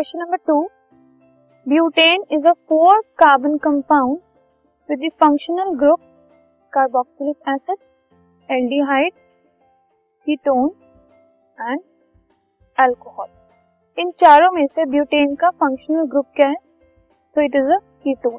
Question number two, butane is a four carbon compound with functional group carboxylic acid aldehyde ketone and alcohol इन चारों में से butane का functional group क्या है? So it is a ketone